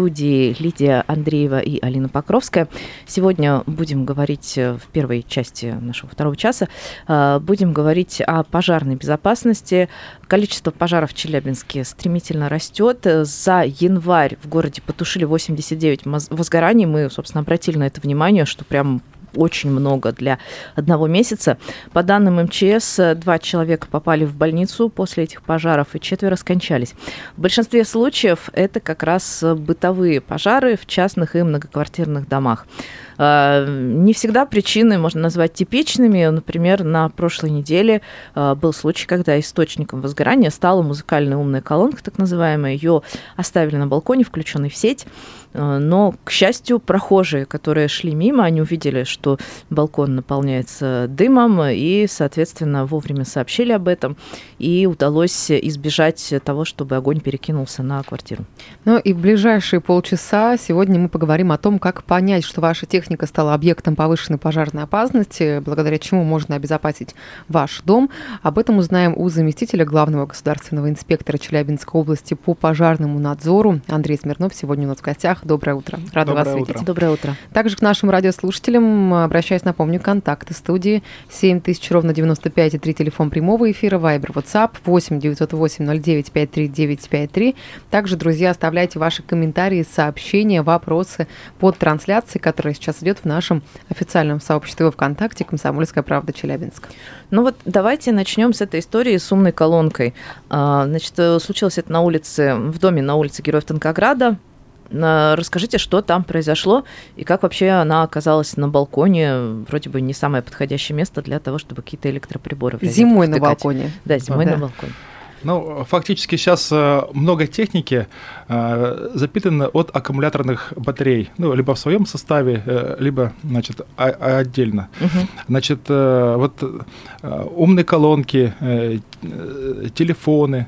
студии Лидия Андреева и Алина Покровская. Сегодня будем говорить э, в первой части нашего второго часа, э, будем говорить о пожарной безопасности. Количество пожаров в Челябинске стремительно растет. За январь в городе потушили 89 моз- возгораний. Мы, собственно, обратили на это внимание, что прям очень много для одного месяца. По данным МЧС, два человека попали в больницу после этих пожаров, и четверо скончались. В большинстве случаев это как раз бытовые пожары в частных и многоквартирных домах. А, Не всегда причины можно назвать типичными. Например, на прошлой неделе а, был случай, когда источником возгорания стала музыкальная умная колонка, так называемая. Ее оставили на балконе, включенной в сеть. А, Но, к счастью, прохожие, которые шли мимо, они увидели, что балкон наполняется дымом, и, соответственно, вовремя сообщили об этом, и удалось избежать того, чтобы огонь перекинулся на квартиру. Ну и в ближайшие полчаса сегодня мы поговорим о том, как понять, что ваша техника стала объектом повышенной пожарной опасности, благодаря чему можно обезопасить ваш дом. Об этом узнаем у заместителя главного государственного инспектора Челябинской области по пожарному надзору Андрей Смирнов. Сегодня у нас в гостях. Доброе утро. Рада Доброе вас утро. видеть. Доброе утро. Также к нашим радиослушателям обращаюсь, напомню, контакты студии 7000 ровно 95 и 3 телефон прямого эфира, Вайбер, WhatsApp 8 908 09 53 953. Также, друзья, оставляйте ваши комментарии, сообщения, вопросы под трансляцией, которая сейчас идет в нашем официальном сообществе ВКонтакте «Комсомольская правда Челябинск». Ну вот давайте начнем с этой истории с умной колонкой. А, Значит, э, случилось это на улице, в доме на улице Героев Танкограда. А, Расскажите, что там произошло и как вообще она оказалась на балконе. Вроде бы не самое подходящее место для того, чтобы какие-то электроприборы Зимой на втыкать. балконе. Да, зимой Да. на балконе. Ну, фактически сейчас э, много техники э, запитано от аккумуляторных батарей, ну, либо в своем составе, э, либо, значит, отдельно. Мгм. Значит, вот умные колонки, телефоны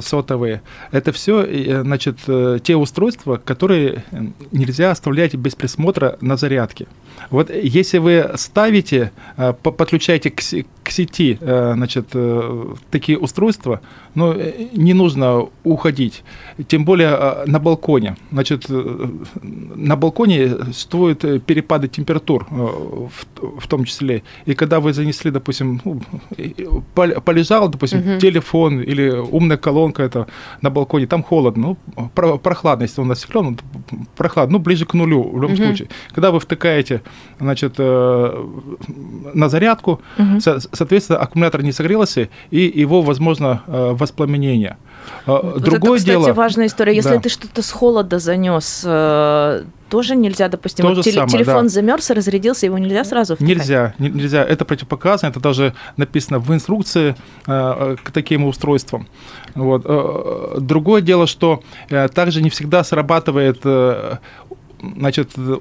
сотовые, это все, значит, э, те устройства, которые э, нельзя оставлять без присмотра на зарядке. Вот если вы ставите, э, по- подключаете к, се- к сети, э, значит, э, такие устройства, но э, не нужно уходить, тем более э, на балконе. Значит, э, на балконе существуют э, перепады температур, э, в, в том числе. И когда вы занесли, допустим, ну, полежал, допустим, Мгм. телефон или умная колонка это на балконе, там холодно, ну, про- прохладно, если он остеклен, прохладно, ну, ближе к нулю в любом Мгм. случае. Когда вы втыкаете, значит, э, на зарядку, Мгм. со- соответственно, аккумулятор не согрелся, и его, возможно, э, воспламенение. Э, Вот Другое это, кстати, дело... важная история. Если Да. ты что-то с холода занес, э, тоже нельзя, допустим, То вот теле- самое, телефон да. замерз разрядился, его нельзя сразу втыкать? Нельзя, не- нельзя. Это противопоказано, это даже написано в инструкции э, к таким устройствам. Вот. Э, Другое дело, что э, также не всегда срабатывает э, значит, э,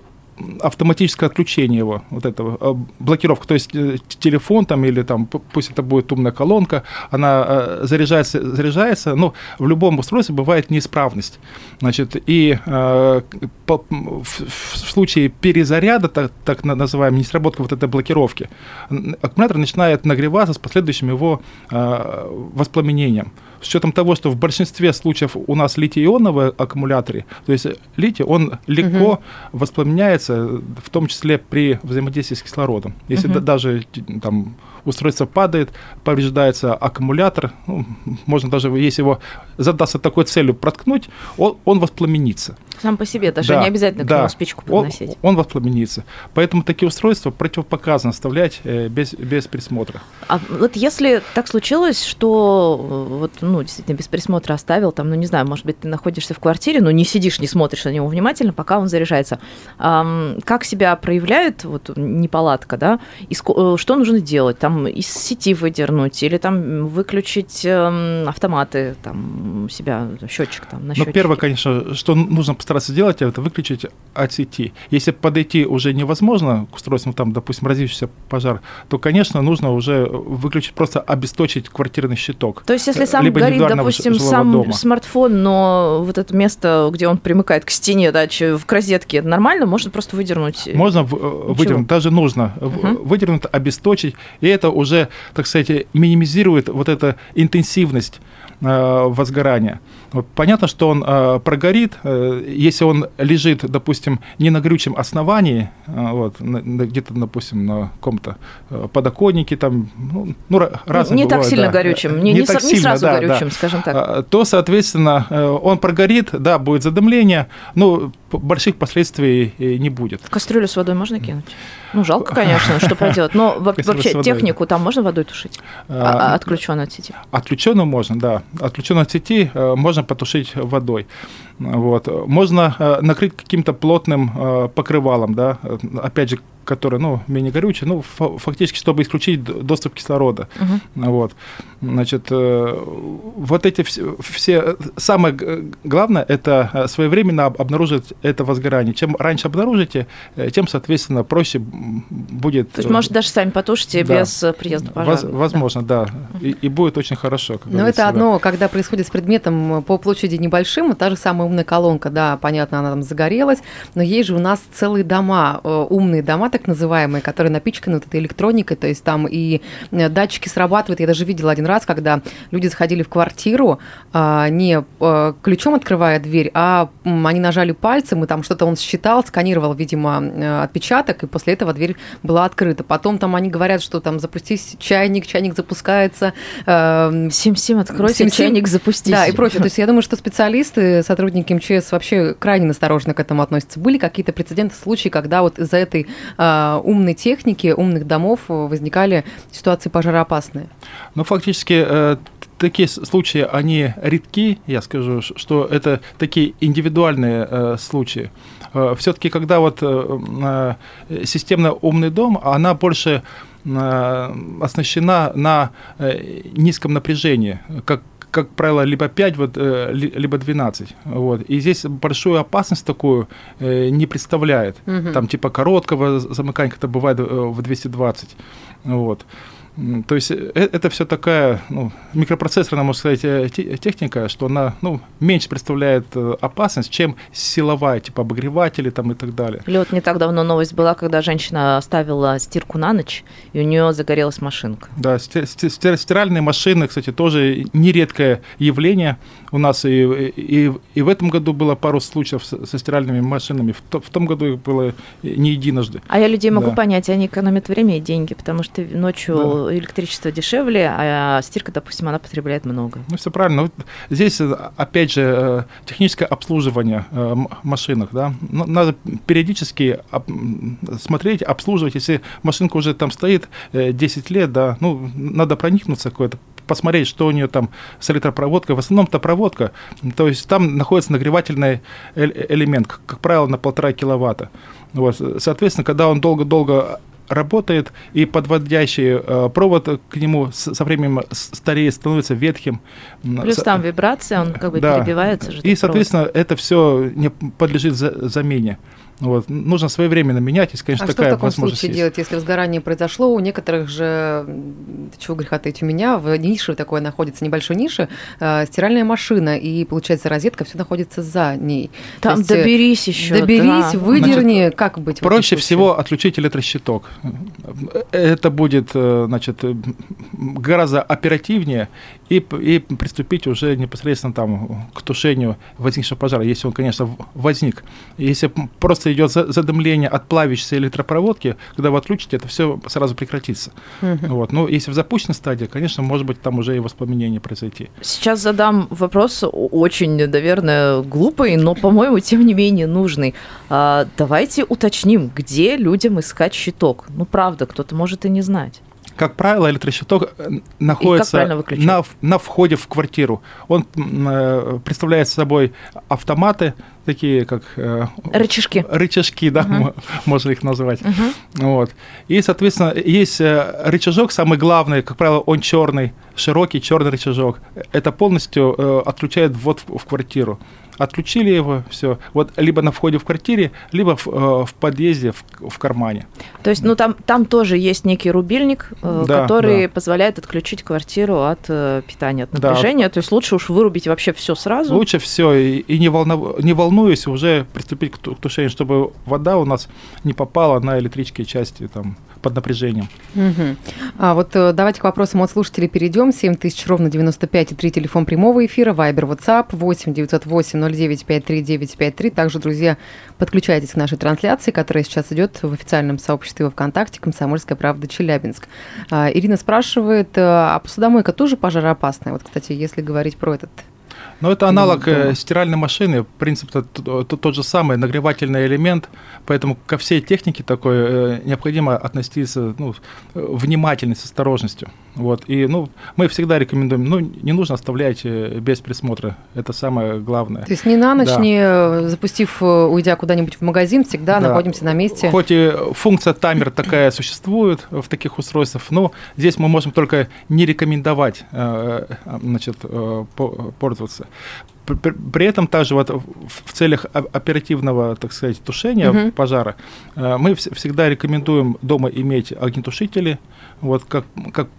автоматическое отключение его, вот этого, э, блокировка, то есть э, телефон там или там, пусть это будет умная колонка, она э, заряжается, заряжается, но в любом устройстве бывает неисправность, значит, и э, по- в, в случае перезаряда, так, так на- называемой, несработки вот этой блокировки, аккумулятор начинает нагреваться с последующим его э, воспламенением. С учетом того, что в большинстве случаев у нас литий-ионовые аккумуляторы, то есть литий, он легко воспламеняется, в том числе при взаимодействии с кислородом. Если да- даже там устройство падает, повреждается аккумулятор, ну, можно даже, если его задастся такой целью проткнуть, он, он воспламенится. Сам по себе, даже Да, не обязательно к да. нему спичку Он, подносить. он воспламенится. Поэтому такие устройства противопоказано оставлять э, без, без присмотра. А вот если так случилось, что э, вот, ну, действительно без присмотра оставил, там, ну, не знаю, может быть, ты находишься в квартире, но не сидишь, не смотришь на него внимательно, пока он заряжается. Ам, как себя проявляет вот неполадка, да, и э, что нужно делать? Там из сети выдернуть, или там выключить эм, автоматы, там себя счетчик там на Ну, счетчике. первое, конечно, что нужно постараться сделать, это выключить от сети. Если подойти уже невозможно к устройству, там, допустим, разившийся пожар, то, конечно, нужно уже выключить, просто обесточить квартирный щиток. То есть, если сам Либо горит, допустим, сам дома. смартфон, но вот это место, где он примыкает к стене, да, в розетке, это нормально, можно просто выдернуть. Можно в- э, выдернуть, даже нужно Мгм. выдернуть, обесточить, и это уже, так сказать, минимизирует вот эту интенсивность э, возгорания. Понятно, что он э, прогорит, э, если он лежит, допустим, не на горючем основании, э, вот, где-то, допустим, на каком-то э, подоконнике, там, ну, ну, ра- разные не так бывают, сильно да. горючим, не, не так со- не сильно, сразу да, да. горючим, скажем так. А, то, соответственно, э, он прогорит, да, будет задымление, но больших последствий э, не будет. Кастрюлю с водой можно кинуть? Ну, жалко, конечно, что поделать. Но вообще технику там можно водой тушить? А, Отключен от сети. Отключенную можно, да. Отключенную от сети э, можно потушить водой. Вот. Можно э, накрыть каким-то плотным э, покрывалом, да, опять же, которое, ну, менее горючее, ну, фа- фактически, чтобы исключить доступ кислорода. Мгм. Вот. Значит, э, вот эти все, все самое г- главное, это э, своевременно об- обнаружить это возгорание. Чем раньше обнаружите, э, тем, соответственно, проще будет... То есть, э, может, даже сами потушите да. без э, приезда воз- пожарных. возможно, да. И, и будет очень хорошо. как Но это да. одно, когда происходит с предметом по площади небольшим, та же самая умная колонка, да, понятно, она там загорелась, но есть же у нас целые дома, э, умные дома так называемые, которые напичканы вот этой электроникой, то есть там и э, датчики срабатывают. Я даже видела один раз, когда люди заходили в квартиру, а, не э, ключом открывая дверь, а они нажали пальцем, и там что-то он считал, сканировал, видимо, э, отпечаток, и после этого дверь была открыта. Потом там они говорят, что там запустись чайник, чайник запускается, Сим-сим, откройте, Сим-сим. чайник запустите. да, и прочее. То есть я думаю, что специалисты, сотрудники МЧС вообще крайне настороженно к этому относятся. Были какие-то прецеденты, случаи, когда вот из-за этой а, умной техники, умных домов э, возникали ситуации пожароопасные? Ну, фактически, э, такие случаи, они редки, я скажу, что это такие индивидуальные э, случаи. Все-таки, когда вот э, э, системно умный дом, она больше э, оснащена на э, низком напряжении, как как правило, либо 5, вот, э, ли- либо 12. Вот. И здесь большую опасность такую э, не представляет. Мгм. Там типа короткого замыкания, как это бывает э, в 220. Вот. То есть э, это все такая ну, микропроцессорная, можно сказать, э, те- техника, что она ну, меньше представляет э, опасность, чем силовая, типа обогреватели там, и так далее. Или вот не так давно новость была, когда женщина оставила стирку на ночь, и у нее загорелась машинка. Да, сти- сти- сти- стиральные машины, кстати, тоже нередкое явление у нас. И, и, и в этом году было пару случаев со, стиральными машинами. В, то- в том году их было не единожды. А я людей могу Да. понять, они экономят время и деньги, потому что ночью электричество дешевле, а стирка, допустим, она потребляет много. Ну, все правильно. Вот здесь, э, опять же, э, техническое обслуживание э, машинок, да. Надо периодически смотреть, обслуживать. Если машинка уже там стоит э, 10 лет, да, ну, надо проникнуться какое-то посмотреть, что у нее там с электропроводкой. В основном-то проводка, то есть там находится нагревательный элемент, как правило, на полтора киловатта. Вот. Соответственно, когда он долго-долго работает, и подводящий э, провод к нему с- со временем с- стареет, становится ветхим. Плюс там вибрация, он как бы Да. перебивается же. И, этот провод. соответственно, это все не подлежит за- замене. Вот. Нужно своевременно менять, если, конечно, а что в такая таком возможность случае есть. делать, если возгорание произошло? У некоторых же, чего греха таить, у меня в нише такое находится, небольшой нише, э, стиральная машина, и, получается, розетка все находится за ней. Там есть, э, доберись еще. Доберись, выдерни, как быть? Проще всего отключить электрощиток. Это будет э, значит, гораздо оперативнее и, и приступить уже непосредственно там, к тушению возникшего пожара, если он, конечно, возник. Если п- просто идет за- задымление от плавящейся электропроводки, когда вы отключите, это все сразу прекратится. Мгм. Вот. Ну, если в запущенной стадии, конечно, может быть, там уже и воспламенение произойти. Сейчас задам вопрос очень, наверное, глупый, но, по-моему, тем не менее нужный. А, давайте уточним, где людям искать щиток. Ну, правда, кто-то может и не знать. Как правило, электрощиток э, находится на, на входе в квартиру. Он э, представляет собой автоматы, такие как э, Рычажки. рычажки, да, м- можно их назвать. Вот. И, соответственно, есть рычажок, самый главный, как правило, он черный, широкий черный рычажок. Это полностью отключает ввод в квартиру. Отключили его, все. Вот либо на входе в квартире, либо в, э, в подъезде, в, в кармане. То есть, ну там, там тоже есть некий рубильник, э, Да, который да. позволяет отключить квартиру от э, питания, от Да. напряжения. То есть лучше уж вырубить вообще все сразу. Лучше все, и, и не, волнов- не волнуясь, уже приступить к ту- к тушению, чтобы вода у нас не попала на электрические части там, под напряжением. Мгм. А вот э, давайте к вопросам от слушателей перейдем. 7000 ровно 95 и 3 телефон прямого эфира, Вайбер, WhatsApp 8 908 09 53 953. Также, друзья, подключайтесь к нашей трансляции, которая сейчас идет в официальном сообществе ВКонтакте «Комсомольская правда Челябинск». А, Ирина спрашивает, э, а посудомойка тоже пожароопасная? Вот, кстати, если говорить про этот Но это аналог дома. стиральной машины, принцип тот, тот- тот же самый, нагревательный элемент, поэтому ко всей технике такой э, необходимо относиться ну, э, внимательно, с осторожностью. Вот. И ну, мы всегда рекомендуем, ну, не нужно оставлять э, без присмотра, это самое главное. То есть не на ночь, Да. не э, запустив, э, уйдя куда-нибудь в магазин, всегда Да. находимся на месте. Хоть и функция таймер такая существует в таких устройствах, но здесь мы можем только не рекомендовать значит, по- пользоваться. При- этом также вот в целях оперативного, так сказать, тушения Мгм. пожара э, мы вс- всегда рекомендуем дома иметь огнетушители, вот как, как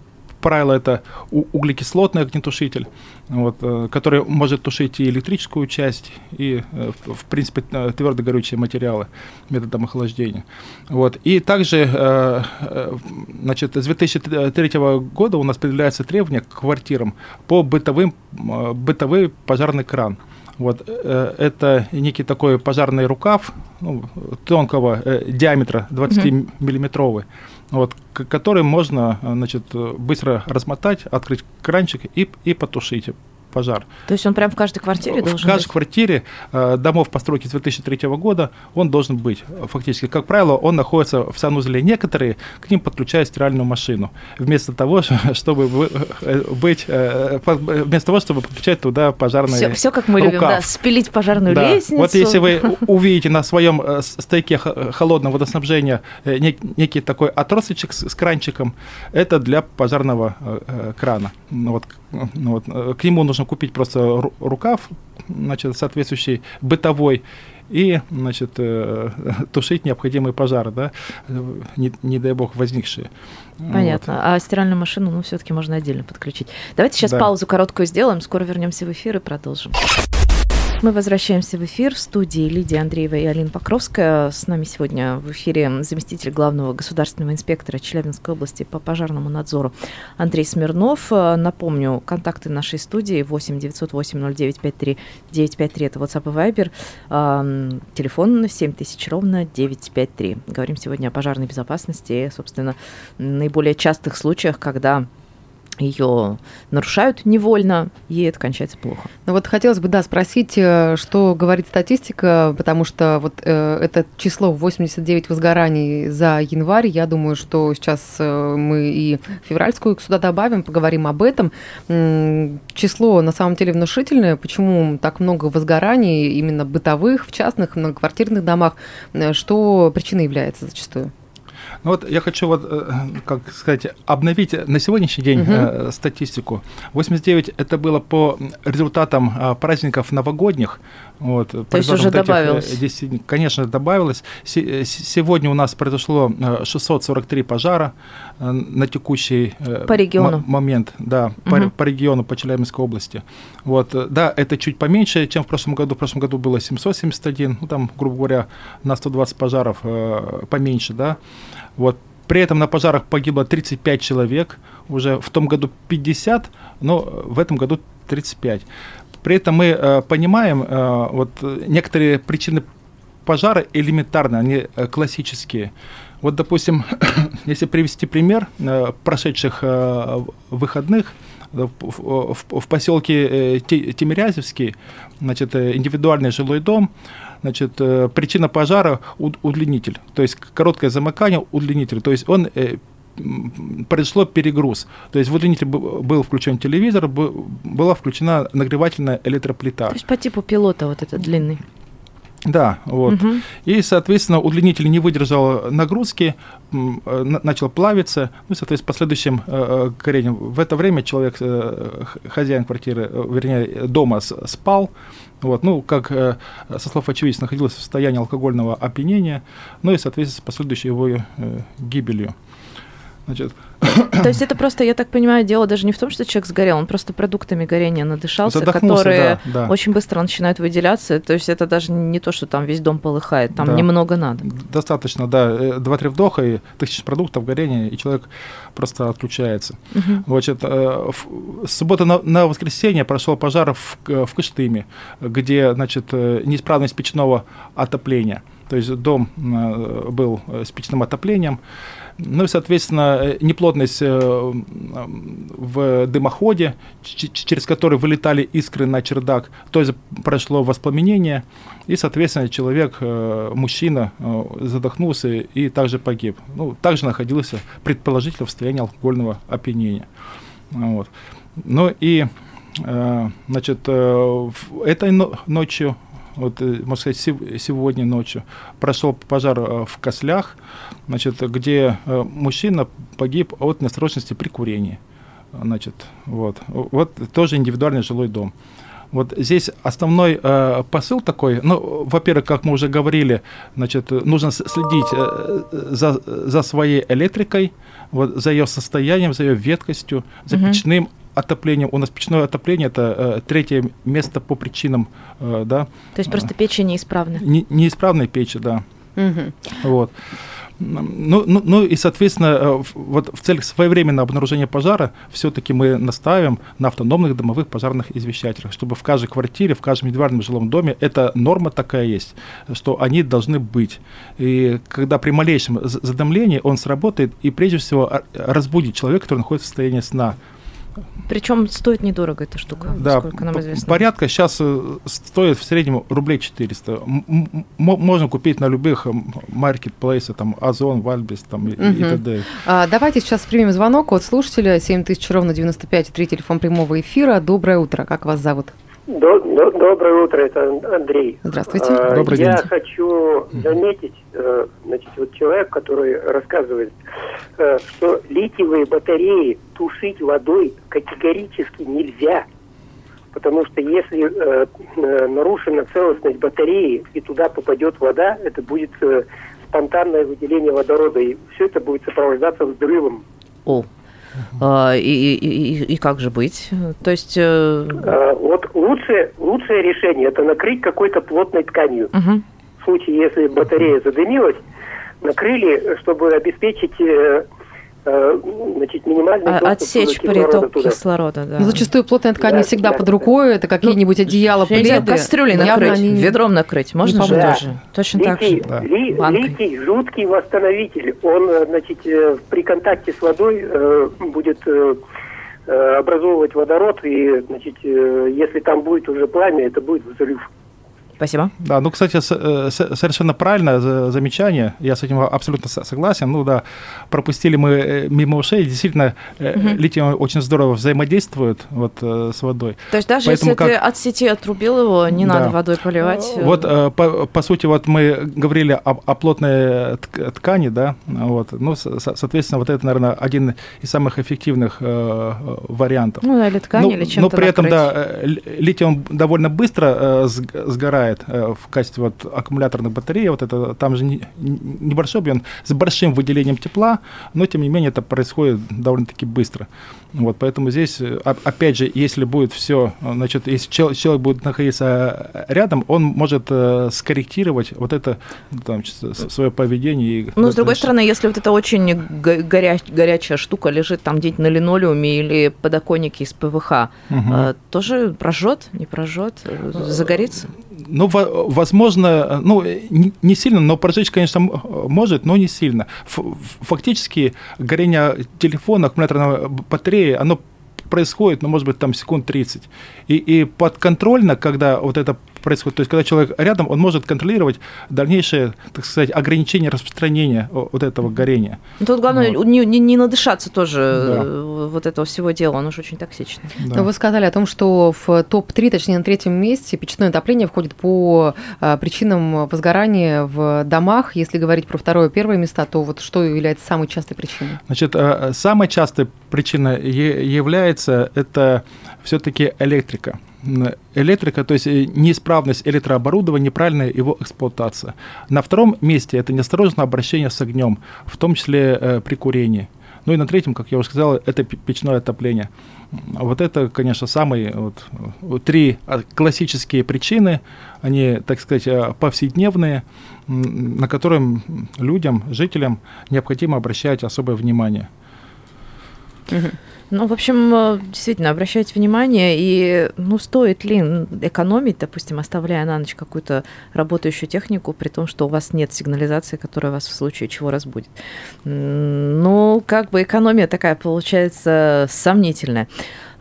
правило, это углекислотный огнетушитель, вот, э, который может тушить и электрическую часть, и, э, в принципе, твердо горючие материалы методом охлаждения. Вот. И также э, э, значит, с 2003 года у нас появляются требования к квартирам по бытовым, э, бытовой пожарный кран. Вот, э, это некий такой пожарный рукав ну, тонкого э, диаметра 20-миллиметровый, вот, к- который можно э, значит, э, быстро размотать, открыть кранчик и, и потушить пожар. То есть он прям в каждой квартире В должен каждой быть? квартире э, домов постройки с 2003 года он должен быть фактически. Как правило, он находится в санузле. Некоторые к ним подключают стиральную машину. Вместо того, чтобы вы- э, быть, э, вместо того, чтобы подключать туда пожарный Все, как мы любим, да, рукав. спилить пожарную Да. лестницу. Вот если вы увидите на своем стейке холодного водоснабжения нек- некий такой отросточек с, кранчиком, это для пожарного крана. Ну вот, вот, э, к нему нужно купить просто ру- рукав, значит, соответствующий бытовой, и, значит, э, тушить необходимые пожары, да, не, не дай бог возникшие. Понятно. А стиральную машину, ну, все-таки можно отдельно подключить. Давайте сейчас Да. паузу короткую сделаем, скоро вернемся в эфир и продолжим. Мы возвращаемся в эфир в студии Лидия Андреева и Алина Покровская. С нами сегодня в эфире заместитель главного государственного инспектора Челябинской области по пожарному надзору Андрей Смирнов. Э, Напомню, контакты нашей студии 8 908 0953 953 это WhatsApp и Viber. Телефон 7000 ровно 953. Говорим сегодня о пожарной безопасности и, собственно, наиболее частых случаях, когда ее нарушают невольно, и это кончается плохо. Ну вот хотелось бы, да, спросить, э, что говорит статистика, потому что вот э, это число 89 возгораний за январь, я думаю, что сейчас э, мы и февральскую сюда добавим, поговорим об этом. Число на самом деле внушительное, почему так много возгораний именно бытовых, в частных, многоквартирных домах, Э, что причиной является зачастую? Ну вот я хочу вот, э, как сказать, обновить на сегодняшний день Мгм. э, статистику. 89 это было по результатам э, праздников новогодних. Вот, То есть уже добавилось? конечно, добавилось. Э, Сегодня у нас произошло э, 643 пожара э, на текущий э, По региону. мо- момент, да, по, Мгм. по региону, по Челябинской области. Вот, э, да, это чуть поменьше, чем в прошлом году. В прошлом году было 771, ну там, грубо говоря, на 120 пожаров э, поменьше, да. Вот. При этом на пожарах погибло 35 человек, уже в том году 50, но в этом году 35. При этом мы э, понимаем, э, вот некоторые причины пожара элементарно, они э, классические. Вот, допустим, если привести пример прошедших выходных, в, в- поселке Тимирязевский, значит, индивидуальный жилой дом, значит, причина пожара уд- удлинитель, то есть короткое замыкание удлинитель, то есть он произошло перегруз. То есть в удлинитель б- был включен телевизор, была включена нагревательная электроплита. То есть по типу пилота вот этот длинный. Да, вот. Мгм. И, соответственно, удлинитель не выдержал нагрузки, м, э, на- начал плавиться, ну, и, соответственно, последующим э, э, горением. В это время человек, э, хозяин квартиры, э, вернее, дома спал, вот, ну, как э, со слов очевидца, находился в состоянии алкогольного опьянения, ну и, соответственно, с последующей его э, гибелью. Значит, То есть это просто, я так понимаю, дело даже не в том, что человек сгорел, он просто продуктами горения надышался, Задохнулся, которые да, да. очень быстро начинают выделяться. То есть это даже не то, что там весь дом полыхает, там Да. немного надо. достаточно, да, э, два-три вдоха и тысяч продуктов горения, и человек просто отключается. Мгм. Значит, э, с субботы на, на воскресенье прошел пожар в, в Кыштыме, где, значит, э, неисправность печного отопления. То есть дом э, был э, с печным отоплением. Ну и, соответственно, э, неплотность в дымоходе, через который вылетали искры на чердак, то есть прошло воспламенение, и, соответственно, человек, мужчина, задохнулся и также погиб. Ну, также находился предположительно в состоянии алкогольного опьянения. Вот. Ну и, значит, этой но- ночью, вот, э, можно сказать, сегодня ночью прошел пожар э, в Кослях, значит, где э, мужчина погиб от неосторожности при курении. Значит, вот. Вот тоже индивидуальный жилой дом. Вот здесь основной э, посыл такой, ну, во-первых, как мы уже говорили, значит, нужно следить э, за, за своей электрикой, вот, за ее состоянием, за ее веткостью, за Мгм. печным отоплением. У нас печное отопление это э, третье место по причинам, э, да, То есть просто печень неисправна. не- неисправной печи, да. Мгм. Вот. Ну, ну, ну и, соответственно, э, вот в целях своевременного обнаружения пожара все-таки мы наставим на автономных домовых пожарных извещателях, чтобы в каждой квартире, в каждом индивидуальном жилом доме эта норма такая есть, что они должны быть. И когда при малейшем задымлении он сработает и прежде всего а- разбудит человека, который находится в состоянии сна. Причем стоит недорого эта штука, Да, сколько нам известно. порядка сейчас стоит в среднем рублей 400. М- можно купить на любых маркетплейсах, там Озон, Вальбис там, и, и т.д. А, давайте сейчас примем звонок от слушателя 7000 ровно 95 3 телефон прямого эфира. Доброе утро. Как вас зовут? До- до- доброе утро, это Андрей. Здравствуйте. А, Добрый Я день. хочу заметить, э, значит, вот человек, который рассказывает, э, что литиевые батареи тушить водой категорически нельзя. Потому что если э, нарушена целостность батареи и туда попадет вода, это будет спонтанное выделение водорода, и все это будет сопровождаться взрывом. О. А, и, и- и- как же быть? То есть... э, Э, Вот лучшее, лучшее решение – это накрыть какой-то плотной тканью. мгм. в случае, если батарея задымилась, накрыли, чтобы обеспечить э, э, значит, минимальный А- доступ Отсечь кислорода приток туда. кислорода, да. Ну, зачастую плотная ткань не Да, всегда да. под рукой. Это какие-нибудь одеяла, Я не знаю, пледы. кастрюлей Явно накрыть, они- ведром накрыть. Можно же помогут. тоже? Точно так Литий, же. Да. ли- литий жуткий восстановитель. Он, э, значит, э, при контакте с водой э, будет э, э, образовывать водород, и, значит, э, если там будет уже пламя, это будет взрыв. Спасибо. Да, ну, кстати, э, совершенно правильное за- замечание, я с этим абсолютно со- согласен. Ну да, пропустили мы э, мимо ушей, действительно, э, литий очень здорово взаимодействует вот, э, с водой. То есть даже Поэтому если ты как- от сети отрубил его, не Да. надо водой поливать. э, Вот, э, по, по сути, вот мы говорили о, о плотной тк- ткани, да, вот, ну, со- со- соответственно, вот это, наверное, один из самых эффективных э, э, вариантов. Ну, или ткань, Ну, или чем-то но при этом, накрыть. да, э, ли- литий он довольно быстро э, сгорает э, в качестве вот аккумуляторных батарей. Вот это там же не- не- небольшой объем с большим выделением тепла, но тем не менее это происходит довольно-таки быстро. Вот, поэтому здесь, э, оп- опять же, если будет все, значит, если чел- человек будет находиться э, рядом, он может э, скорректировать вот это ну, там, свое поведение. и Ну, с другой стороны, если вот эта очень го- горя- горячая штука лежит там где-нибудь на линолеуме или подоконнике из ПВХ, э, тоже прожжет, не прожжет, э, загорится? Ну, во- возможно, ну, не, сильно, но прожечь, конечно, может, но не сильно. Фактически горение телефона, аккумуляторной батареи, оно происходит, ну, может быть, там секунд 30. И, и подконтрольно, когда вот это происходит. То есть, когда человек рядом, он может контролировать дальнейшее, так сказать, ограничение распространения вот этого горения. Ну, Тут главное Вот. не, не- не надышаться тоже Да. э, вот этого всего дела, оно же очень токсично. Да. Но вы сказали о том, что в топ-3, точнее на третьем месте печное отопление входит по а, причинам возгорания в домах. Если говорить про второе и первое места, то вот что является самой частой причиной? Значит, э, самой частой причиной е- является это все-таки электрика. Электрика, то есть э, неисправность электрооборудования, неправильная его эксплуатация. На втором месте это неосторожное обращение с огнем, в том числе э, при курении. Ну и на третьем, как я уже сказал, это пе- печное отопление. Вот это, конечно, самые вот, три а, классические причины, они, так сказать, э, повседневные, на которые людям, жителям необходимо обращать особое внимание. Ну, в общем, э, действительно, обращайте внимание, и ну, стоит ли экономить, допустим, оставляя на ночь какую-то работающую технику, при том, что у вас нет сигнализации, которая вас в случае чего разбудит. Ну, как бы экономия такая получается сомнительная.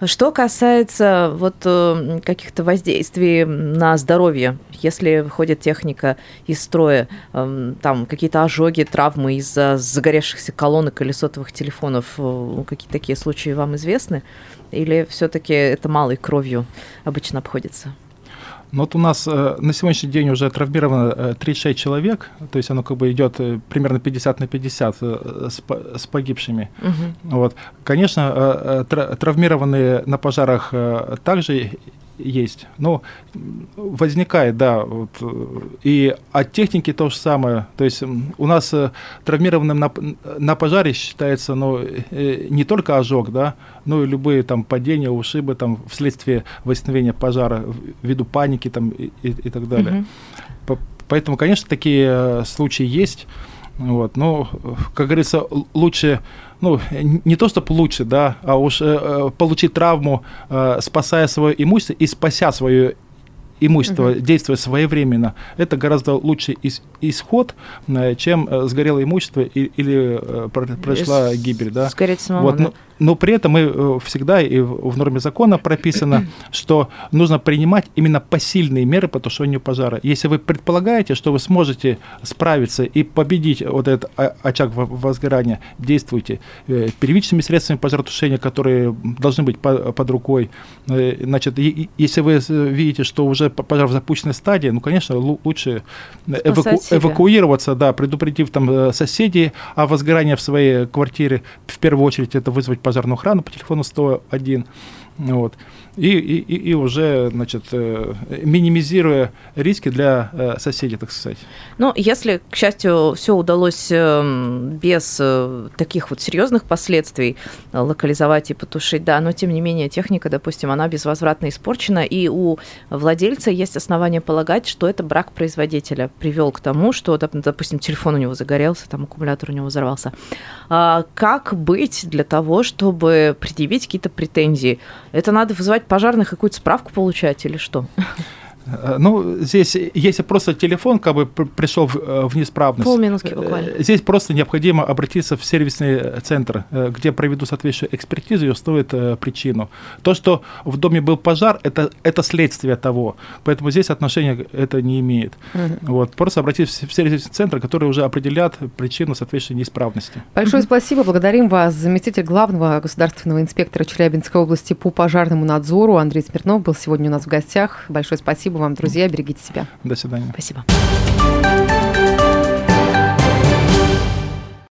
Что касается вот э, каких-то воздействий на здоровье, если выходит техника из строя, эм, там какие-то ожоги, травмы из-за загоревшихся колонок или сотовых телефонов, э, какие такие случаи вам известны? Или все-таки это малой кровью обычно обходится? Но вот у нас э, на сегодняшний день уже травмировано э, 36 человек, то есть оно как бы идет э, примерно 50 на 50 э, с, с погибшими. Мгм. Вот. Конечно, э, э, тра- травмированные на пожарах э, также есть. Но м, возникает, да, вот, и от техники то же самое. То есть у нас э, травмированным на, на пожаре считается ну, э, не только ожог, да, но и любые там падения, ушибы там вследствие возникновения пожара ввиду паники там и, и- и так далее. Мгм. По- Поэтому, конечно, такие э, случаи есть. Вот, э, как говорится, лучше, ну, не то, чтобы лучше, да, а уж э, э, получить травму, э, спасая свое имущество и спася свое имущество, действуя своевременно, это гораздо лучший ис- исход, э, чем э, сгорело имущество и- или э, про- произошла С- гибель, да. Сгореть самому, Вот, да. но, но при этом мы всегда и в, норме закона прописано, что нужно принимать именно посильные меры по тушению пожара. Если вы предполагаете, что вы сможете справиться и победить вот этот очаг во- возгорания, действуйте первичными средствами пожаротушения, которые должны быть по- под рукой. Значит, если вы видите, что уже п- пожар в запущенной стадии, ну, конечно, лу- лучше эваку- эвакуироваться, да, предупредив там э, соседей о возгорании в своей квартире. В первую очередь это вызвать пожарную охрану по телефону 101. Вот. И, и, и уже, значит, э, минимизируя риски для э, соседей, так сказать. Ну, если, к счастью, все удалось эм, без э, таких вот серьезных последствий локализовать и потушить, да, но тем не менее техника, допустим, она безвозвратно испорчена, и у владельца есть основания полагать, что это брак производителя привел к тому, что, доп- допустим, телефон у него загорелся, там аккумулятор у него взорвался. А как быть для того, чтобы предъявить какие-то претензии? Это надо вызывать пожарных и какую-то справку получать или что? Э, Ну, здесь, если просто телефон как бы пр- пришел в, э, в неисправность, Полминутки э, буквально. здесь просто необходимо обратиться в сервисный центр, где проведут соответствующую экспертизу и установят причину. То, что в доме был пожар, это, это следствие того, поэтому здесь отношения это не имеет. Вот, просто обратиться в сервисный центр, который уже определят причину соответствующей неисправности. Большое спасибо. Благодарим вас. Заместитель главного государственного инспектора Челябинской области по пожарному надзору Андрей Смирнов был сегодня у нас в гостях. Большое спасибо вам, друзья. Берегите себя. До свидания. Спасибо.